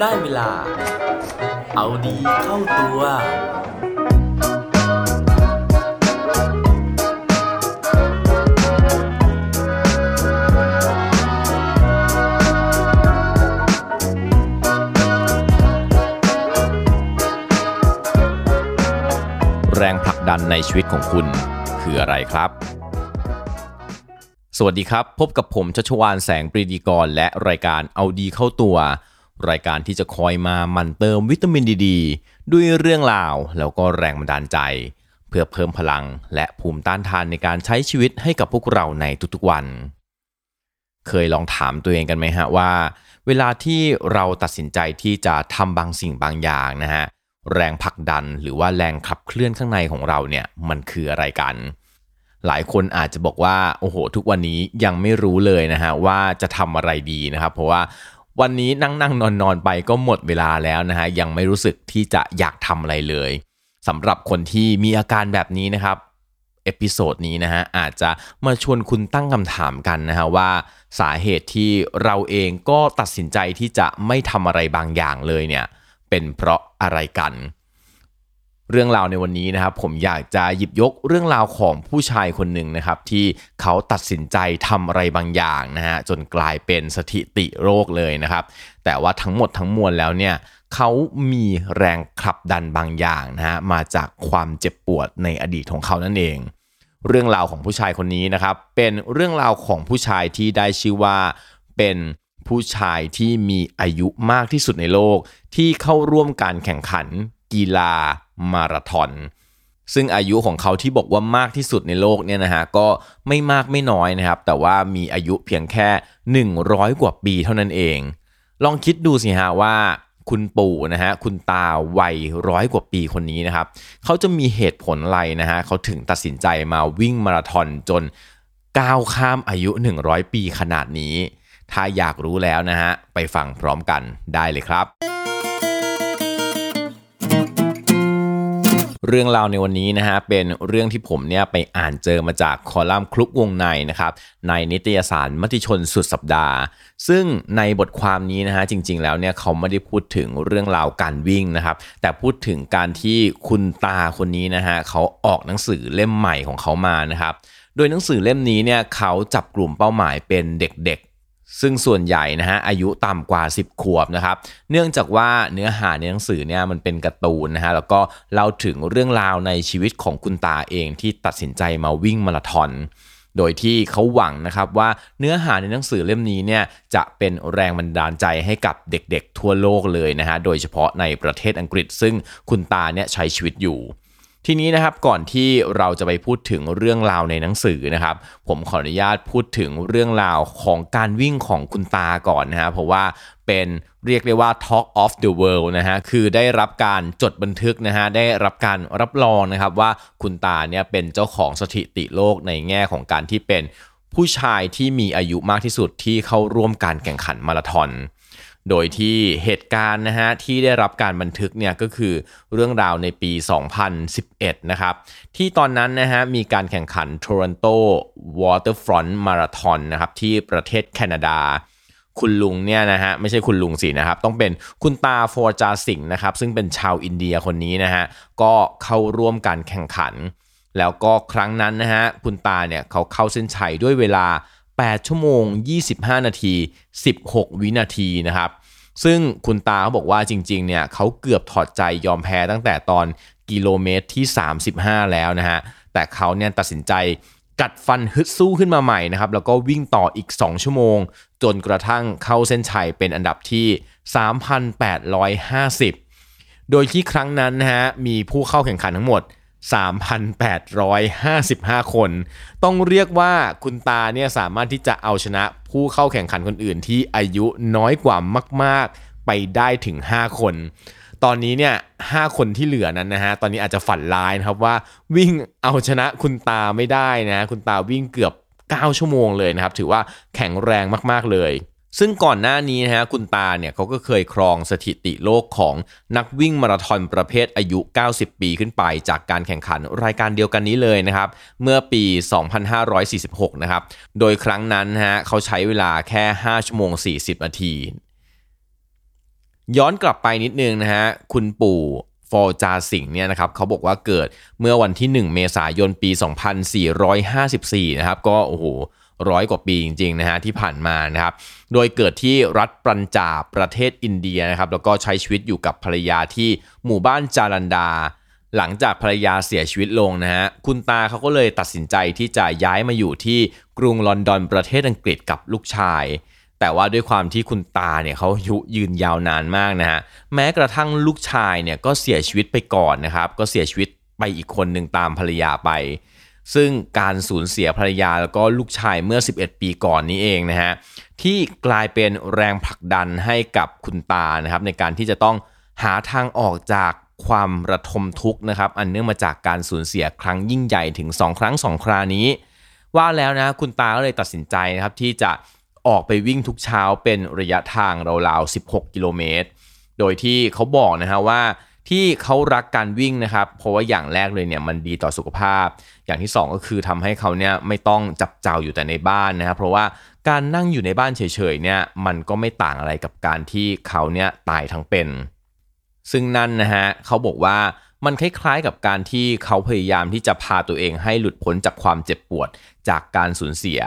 ได้เวลา เอาดีเข้าตัว แรงผลักดันในชีวิตของคุณคืออะไรครับ สวัสดีครับ พบกับผมชัชวานแสงปรีดีกร และรายการเอาดีเข้าตัว รายการที่จะคอยมามันเติมวิตามินดีดด้วยเรื่องราวแล้วก็แรงบันดาลใจ เพื่อเพิ่มพลังและภูมิต้านทานในการใช้ชีวิตให้กับพวกเราในทุกๆวัน เคยลองถามตัวเองกันไหมฮะว่า เวลาที่เราตัดสินใจที่จะทำบางสิ่งบางอย่างนะฮะแรงผลักดันหรือว่าแรงขับเคลื่อนข้างในของเราเนี่ยมันคืออะไรกัน หลายคนอาจจะบอกว่าโอ้โห ทุกวันนี้ยังไม่รู้เลยนะฮะว่าจะทำอะไรดีนะครับ เพราะว่า วันนี้นั่งนั่งนอนนอนไปก็หมดเวลาแล้วนะฮะยังไม่รู้สึกที่จะอยากทำอะไรเลยสำหรับคนที่มีอาการแบบนี้นะครับ episode นี้นะฮะอาจจะมาชวนคุณตั้งคำถามกันนะฮะว่าสาเหตุที่เราเองก็ตัดสินใจที่จะไม่ทำอะไรบางอย่างเลยเนี่ยเป็นเพราะอะไรกัน เรื่องราวในวันนี้นะครับ ผมอยากจะหยิบยกเรื่องราวของผู้ชายคนหนึ่งนะครับ ที่เขาตัดสินใจทำอะไรบางอย่างนะฮะจนกลายเป็นสถิติโรคเลยนะครับ แต่ว่าทั้งหมดทั้งมวลแล้วเนี่ยเขามีแรงขับดันบางอย่างนะฮะมาจากความเจ็บปวดในอดีตของเขานั่นเอง เรื่องราวของผู้ชายคนนี้นะครับ เป็นเรื่องราวของผู้ชายที่ได้ชื่อว่าเป็นผู้ชายที่มีอายุมากที่สุดในโลก ที่เข้าร่วมการแข่งขันกีฬา มาราธอนซึ่งอายุของเขาที่บอกว่ามากที่สุดในโลกเนี่ยนะฮะก็ไม่มากไม่น้อยนะครับ แต่ว่ามีอายุเพียงแค่ 100 กว่าปีเท่านั้นเอง ลองคิดดูสิฮะว่าคุณปู่นะฮะคุณตาวัยร้อยกว่าปีคนนี้นะครับเขาจะมีเหตุผลอะไรนะฮะเขาถึงตัดสินใจมาวิ่งมาราธอนจนก้าวข้ามอายุ 100 ปีขนาดนี้ ถ้าอยากรู้แล้วนะฮะไปฟังพร้อมกันได้เลยครับ เรื่องราวในวันนี้นะฮะเป็นเรื่องที่ผมเนี่ยไปอ่านเจอมาจากคอลัมน์คลุกวงในนะครับในนิตยสารมติชนสุดสัปดาห์ ซึ่งในบทความนี้นะฮะจริง ๆ แล้วเนี่ยเขาไม่ได้พูดถึงเรื่องราวการวิ่งนะครับแต่พูดถึงการที่คุณตาคนนี้นะฮะเขาออกหนังสือเล่มใหม่ของเขามานะครับโดยหนังสือเล่มนี้เนี่ยเขาจับกลุ่มเป้าหมายเป็นเด็กๆ ซึ่งส่วนใหญ่นะฮะอายุต่ำกว่า 10 ขวบนะครับ เนื่องจากว่าเนื้อหาในหนังสือเนี่ยมันเป็นการ์ตูนนะฮะแล้วก็เล่าถึงเรื่องราวในชีวิตของคุณตาเองที่ตัดสินใจมาวิ่งมาราธอนโดยที่เขาหวังนะครับว่าเนื้อหาในหนังสือเล่มนี้เนี่ยจะเป็นแรงบันดาลใจให้กับเด็กๆทั่วโลกเลยนะฮะโดยเฉพาะในประเทศอังกฤษ ซึ่งคุณตาเนี่ยใช้ชีวิตอยู่ ทีนี้นะครับก่อนที่เราจะไปพูดถึงเรื่องราวในหนังสือนะครับ ผมขออนุญาตพูดถึงเรื่องราวของการวิ่งของคุณตาก่อนนะฮะเพราะว่าเป็นเรียกได้ว่า Talk of the World นะฮะ คือได้รับการจดบันทึกนะฮะ ได้รับการรับรองนะครับว่าคุณตาเนี่ยเป็นเจ้าของสถิติโลกในแง่ของการที่เป็นผู้ชายที่มีอายุมากที่สุดที่เข้าร่วมการแข่งขันมาราธอน โดยที่เหตุการณ์นะฮะที่ได้รับการบันทึกเนี่ยก็คือเรื่องราวในปี 2011 นะครับ ที่ตอนนั้นนะฮะมีการแข่งขัน Toronto Waterfront Marathon นะครับที่ประเทศแคนาดา คุณลุงเนี่ยนะฮะไม่ใช่คุณลุงสินะครับ ต้องเป็นคุณตาฟอร์จาสิงห์นะครับ ซึ่งเป็นชาวอินเดียคนนี้นะฮะก็เข้าร่วมการแข่งขัน แล้วก็ครั้งนั้นนะฮะคุณตาเนี่ยเขาเข้าเส้นชัยด้วยเวลา 8 ชั่วโมง 25 นาที 16 วินาทีนะครับ ซึ่งคุณตาเขาบอกว่าจริงๆเนี่ยเขาเกือบถอดใจยอมแพ้ตั้งแต่ตอนกิโลเมตรที่ 35 แล้วนะฮะ แต่เขาเนี่ยตัดสินใจกัดฟันฮึดสู้ขึ้นมาใหม่นะครับ แล้วก็วิ่งต่ออีก 2 ชั่วโมง จนกระทั่งเข้าเส้นชัยเป็นอันดับที่ 3,850 โดยที่ครั้งนั้นนะฮะมีผู้เข้าแข่งขันทั้งหมด 3,855 คน ต้องเรียกว่าคุณตาเนี่ยสามารถที่จะเอาชนะผู้เข้าแข่งขันคนอื่นที่อายุน้อยกว่ามาก ๆ ไปได้ถึง 5 คน ตอนนี้เนี่ยห้าคนที่เหลือนั้นนะฮะ ตอนนี้อาจจะฝันร้ายนะครับว่าวิ่งเอาชนะคุณตาไม่ได้นะ คุณตาวิ่งเกือบ 9 ชั่วโมงเลยนะครับ ถือว่าแข็งแรงมาก ๆ เลย ซึ่งก่อนหน้านี้นะฮะคุณตาเนี่ยเขาก็เคยครองสถิติโลกของนักวิ่งมาราธอนประเภทอายุ 90 ปีขึ้นไป จากการแข่งขันรายการเดียวกันนี้เลยนะครับเมื่อปี 2546 นะครับโดยครั้งนั้นนะฮะเขาใช้เวลาแค่ 5 ชั่วโมง 40 นาที ย้อนกลับไปนิดนึงนะฮะคุณปู่ฟอร์จาสิงเนี่ยนะครับเขาบอกว่าเกิดเมื่อวันที่ 1 เมษายนปี 2454 นะครับก็โอ้โห ร้อยกว่าปีจริงๆนะฮะที่ผ่านมานะครับ โดยเกิดที่รัฐปัญจาประเทศอินเดียนะครับ แล้วก็ใช้ชีวิตอยู่กับภรรยาที่หมู่บ้านจารันดา หลังจากภรรยาเสียชีวิตลงนะฮะ คุณตาเขาก็เลยตัดสินใจที่จะย้ายมาอยู่ที่กรุงลอนดอนประเทศอังกฤษกับลูกชาย แต่ว่าด้วยความที่คุณตาเนี่ยเขาอายุยืนยาวนานมากนะฮะ แม้กระทั่งลูกชายเนี่ยก็เสียชีวิตไปก่อนนะครับ ก็เสียชีวิตไปอีกคนหนึ่งตามภรรยาไป ซึ่งการสูญเสียภรรยาแล้วก็ลูกชายเมื่อ 11 ปีก่อนนี้เองนะฮะที่กลายเป็นแรงผลักดันให้กับคุณตานะครับในการที่จะต้องหาทางออกจากความระทมทุกข์นะครับอันเนื่องมาจากการสูญเสียครั้งยิ่งใหญ่ถึง 2 ครั้ง 2 ครานี้ ว่าแล้วนะคุณตาก็เลยตัดสินใจนะครับที่จะออกไปวิ่งทุกเช้าเป็นระยะทางราวๆ16 กิโลเมตร โดยที่เขาบอกนะฮะว่า ที่เขารักการวิ่งนะครับ เพราะว่าอย่างแรกเลยเนี่ยมันดีต่อสุขภาพ อย่างที่ 2 ก็คือทำให้เขาเนี่ยไม่ต้องจับเจ้าอยู่แต่ในบ้านนะครับ เพราะว่าการนั่งอยู่ในบ้านเฉยๆเนี่ยมันก็ไม่ต่างอะไรกับการที่เขาเนี่ยตายทั้งเป็น ซึ่งนั่นนะฮะเขาบอกว่ามันคล้ายๆกับการที่เขาพยายามที่จะพาตัวเองให้หลุดพ้นจากความเจ็บปวดจากการสูญเสีย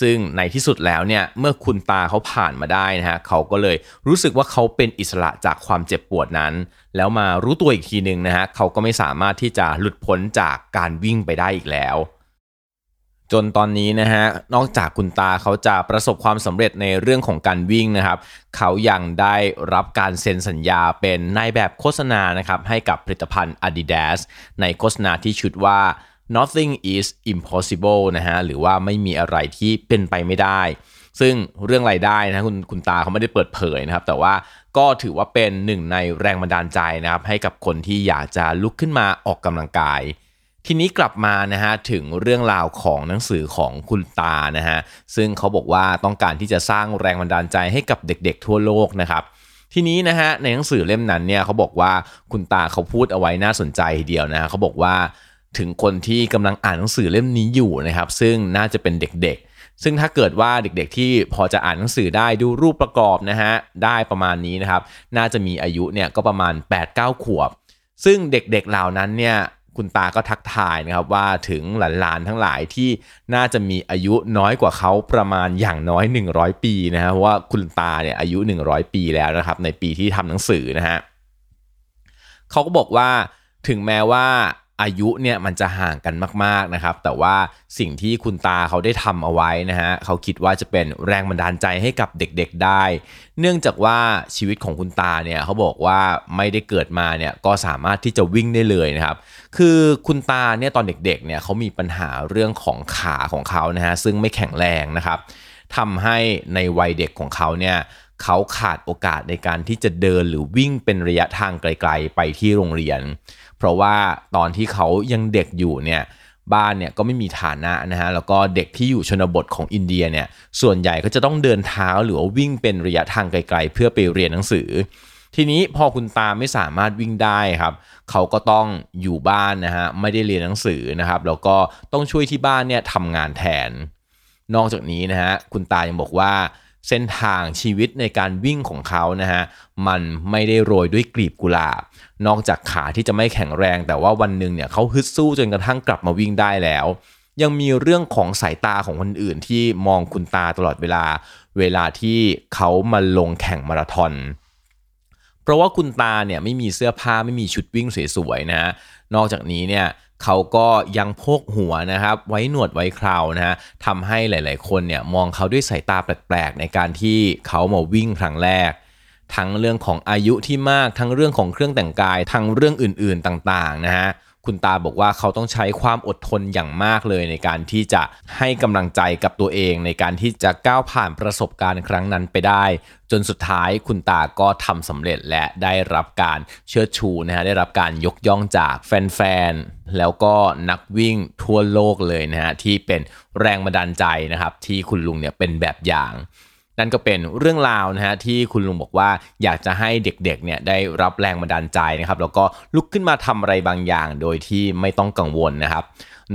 ซึ่งในที่สุดแล้วเนี่ยเมื่อคุณตาเขาผ่านมาได้นะฮะเขาก็เลยรู้สึกว่าเขาเป็นอิสระจากความเจ็บปวดนั้น แล้วมารู้ตัวอีกทีหนึ่งนะฮะเขาก็ไม่สามารถที่จะหลุดพ้นจากการวิ่งไปได้อีกแล้ว จนตอนนี้นะฮะนอกจากคุณตาเขาจะประสบความสำเร็จในเรื่องของการวิ่งนะครับ เขายังได้รับการเซ็นสัญญาเป็นนายแบบโฆษณานะครับให้กับผลิตภัณฑ์ Adidas ในโฆษณาที่ชุดว่า nothing is impossible นะฮะหรือว่าไม่มีอะไรที่เป็นไปไม่ได้ ซึ่งเรื่องรายได้นะคุณคุณตาเขาไม่ได้เปิดเผยนะครับ แต่ว่าก็ถือว่าเป็นหนึ่งในแรงบันดาลใจนะครับ ให้กับคนที่อยากจะลุกขึ้นมาออกกำลังกายทีนี้กลับมานะฮะถึงเรื่องราวของหนังสือของคุณตานะฮะซึ่งเขาบอกว่าต้องการที่จะสร้างแรงบันดาลใจให้กับเด็กๆทั่วโลกนะครับทีนี้นะฮะในหนังสือเล่มนั้นเนี่ยเขาบอกว่าคุณตาเขาพูดเอาไว้น่าสนใจทีเดียวนะเขาบอกว่า ถึงคนที่กำลังอ่านหนังสือเล่มนี้อยู่นะครับ ซึ่งน่าจะเป็นเด็กๆ ซึ่งถ้าเกิดว่าเด็กๆที่พอจะอ่านหนังสือได้ดูรูปประกอบนะฮะได้ประมาณนี้นะครับ น่าจะมีอายุเนี่ยก็ประมาณ 8-9 ขวบ ซึ่งเด็กๆเหล่านั้นเนี่ยคุณตาก็ทักทายนะครับว่าถึงหลานๆทั้งหลายที่น่าจะมีอายุน้อยกว่าเขาประมาณอย่างน้อย 100 ปีนะฮะเพราะว่าคุณตาเนี่ยอายุ 100 ปีแล้วนะครับในปีที่ทำหนังสือนะฮะเขาก็บอกว่าถึงแม้ว่า อายุเนี่ยมันจะห่างกันมากๆนะครับ แต่ว่าสิ่งที่คุณตาเขาได้ทำเอาไว้นะฮะเขาคิดว่าจะเป็นแรงบันดาลใจให้กับเด็กๆได้ เนื่องจากว่าชีวิตของคุณตาเนี่ยเขาบอกว่าไม่ได้เกิดมาเนี่ยก็สามารถที่จะวิ่งได้เลยนะครับ คือคุณตาเนี่ยตอนเด็กๆเนี่ยเขามีปัญหาเรื่องของขาของเขานะฮะซึ่งไม่แข็งแรงนะครับทำให้ในวัยเด็กของเขาเนี่ยเขาขาดโอกาสในการที่จะเดินหรือวิ่งเป็นระยะทางไกล ๆ ไปที่โรงเรียน เพราะว่าตอนที่เขายังเด็กอยู่เนี่ยบ้านเนี่ยก็ไม่มีฐานะนะฮะแล้วก็เด็กที่อยู่ชนบทของอินเดียเนี่ยส่วนใหญ่ก็จะต้องเดินเท้าหรือว่าวิ่งเป็นระยะทางไกลๆ เพื่อไปเรียนหนังสือ ทีนี้พอคุณตาไม่สามารถวิ่งได้ครับเขาก็ต้องอยู่บ้านนะฮะไม่ได้เรียนหนังสือนะครับแล้วก็ต้องช่วยที่บ้านเนี่ยทำงานแทน นอกจากนี้นะฮะคุณตายังบอกว่า เส้นทางชีวิตในการวิ่งของเขานะฮะมันไม่ได้โรยด้วยกลีบกุหลาบ นอกจากขาที่จะไม่แข็งแรง แต่ว่าวันหนึ่งเนี่ยเขาฮึดสู้จนกระทั่งกลับมาวิ่งได้แล้ว ยังมีเรื่องของสายตาของคนอื่นที่มองคุณตาตลอดเวลา เวลาที่เขามาลงแข่งมาราธอน เพราะว่าคุณตาเนี่ยไม่มีเสื้อผ้าไม่มีชุดวิ่งสวยๆนะฮะนอกจากนี้เนี่ยเขาก็ยังพกหัวนะครับ ไว้หนวดไว้คราวนะฮะทำให้หลายๆคนเนี่ยมองเขาด้วยสายตาแปลกๆ ในการที่เขามาวิ่งครั้งแรก ทั้งเรื่องของอายุที่มากทั้งเรื่องของเครื่องแต่งกายทั้งเรื่องอื่นๆต่างๆนะฮะ คุณตาบอกว่าเขาต้องใช้ความอดทนอย่างมากเลยในการที่จะให้กำลังใจกับตัวเองในการที่จะก้าวผ่านประสบการณ์ครั้งนั้นไปได้ จนสุดท้ายคุณตาก็ทำสำเร็จและได้รับการเชิดชูนะฮะได้รับการยกย่องจากแฟนๆแล้วก็นักวิ่งทั่วโลกเลยนะฮะที่เป็นแรงบันดาลใจนะครับที่คุณลุงเนี่ยเป็นแบบอย่าง นั่นก็เป็นเรื่องราวนะฮะที่คุณลุงบอกว่าอยากจะให้เด็กๆเนี่ยได้รับแรงบันดาลใจนะครับแล้วก็ลุกขึ้นมาทำอะไรบางอย่างโดยที่ไม่ต้องกังวลนะครับ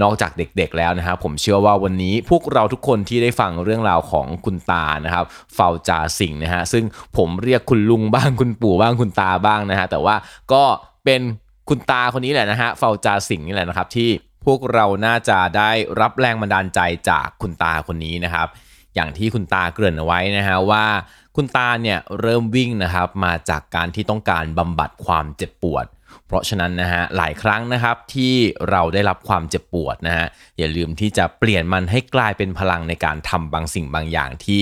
นอกจากเด็กๆแล้วนะครับผมเชื่อว่าวันนี้พวกเราทุกคนที่ได้ฟังเรื่องราวของคุณตานะครับเฝ้าจาสิงห์นะฮะซึ่งผมเรียกคุณลุงบ้างคุณปู่บ้างคุณตาบ้างนะฮะแต่ว่าก็เป็นคุณตาคนนี้แหละนะฮะเฝ้าจาสิงห์นี่แหละนะครับที่พวกเราน่าจะได้รับแรงบันดาลใจจากคุณตาคนนี้นะครับ อย่างที่คุณตาเกริ่นเอาไว้นะฮะว่าคุณตาเนี่ยเริ่มวิ่งนะครับมาจากการที่ต้องการบำบัดความเจ็บปวด เพราะฉะนั้นนะฮะหลายครั้งนะครับที่เราได้รับความเจ็บปวดนะฮะอย่าลืมที่จะเปลี่ยนมันให้กลายเป็นพลังในการทำบางสิ่งบางอย่างที่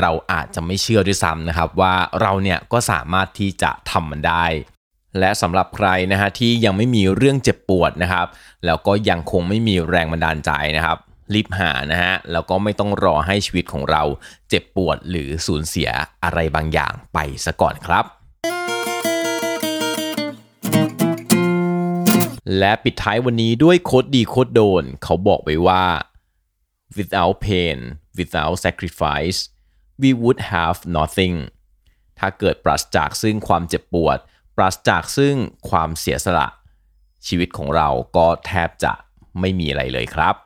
เราอาจจะไม่เชื่อด้วยซ้ำนะครับว่าเราเนี่ยก็สามารถที่จะทำมันได้และสำหรับใครนะฮะที่ยังไม่มีเรื่องเจ็บปวดนะครับ แล้วก็ยังคงไม่มีแรงบันดาลใจนะครับ รีบหานะฮะ แล้วก็ไม่ต้องรอให้ชีวิตของเราเจ็บปวดหรือสูญเสียอะไรบางอย่างไปซะก่อนครับ และปิดท้ายวันนี้ด้วยโคดดีโคดโดน เขาบอกไว้ว่า without pain without sacrifice we would have nothing ถ้าเกิดปราศจากซึ่งความเจ็บปวด ปราศจากซึ่งความเสียสละ ชีวิตของเราก็แทบจะไม่มีอะไรเลยครับ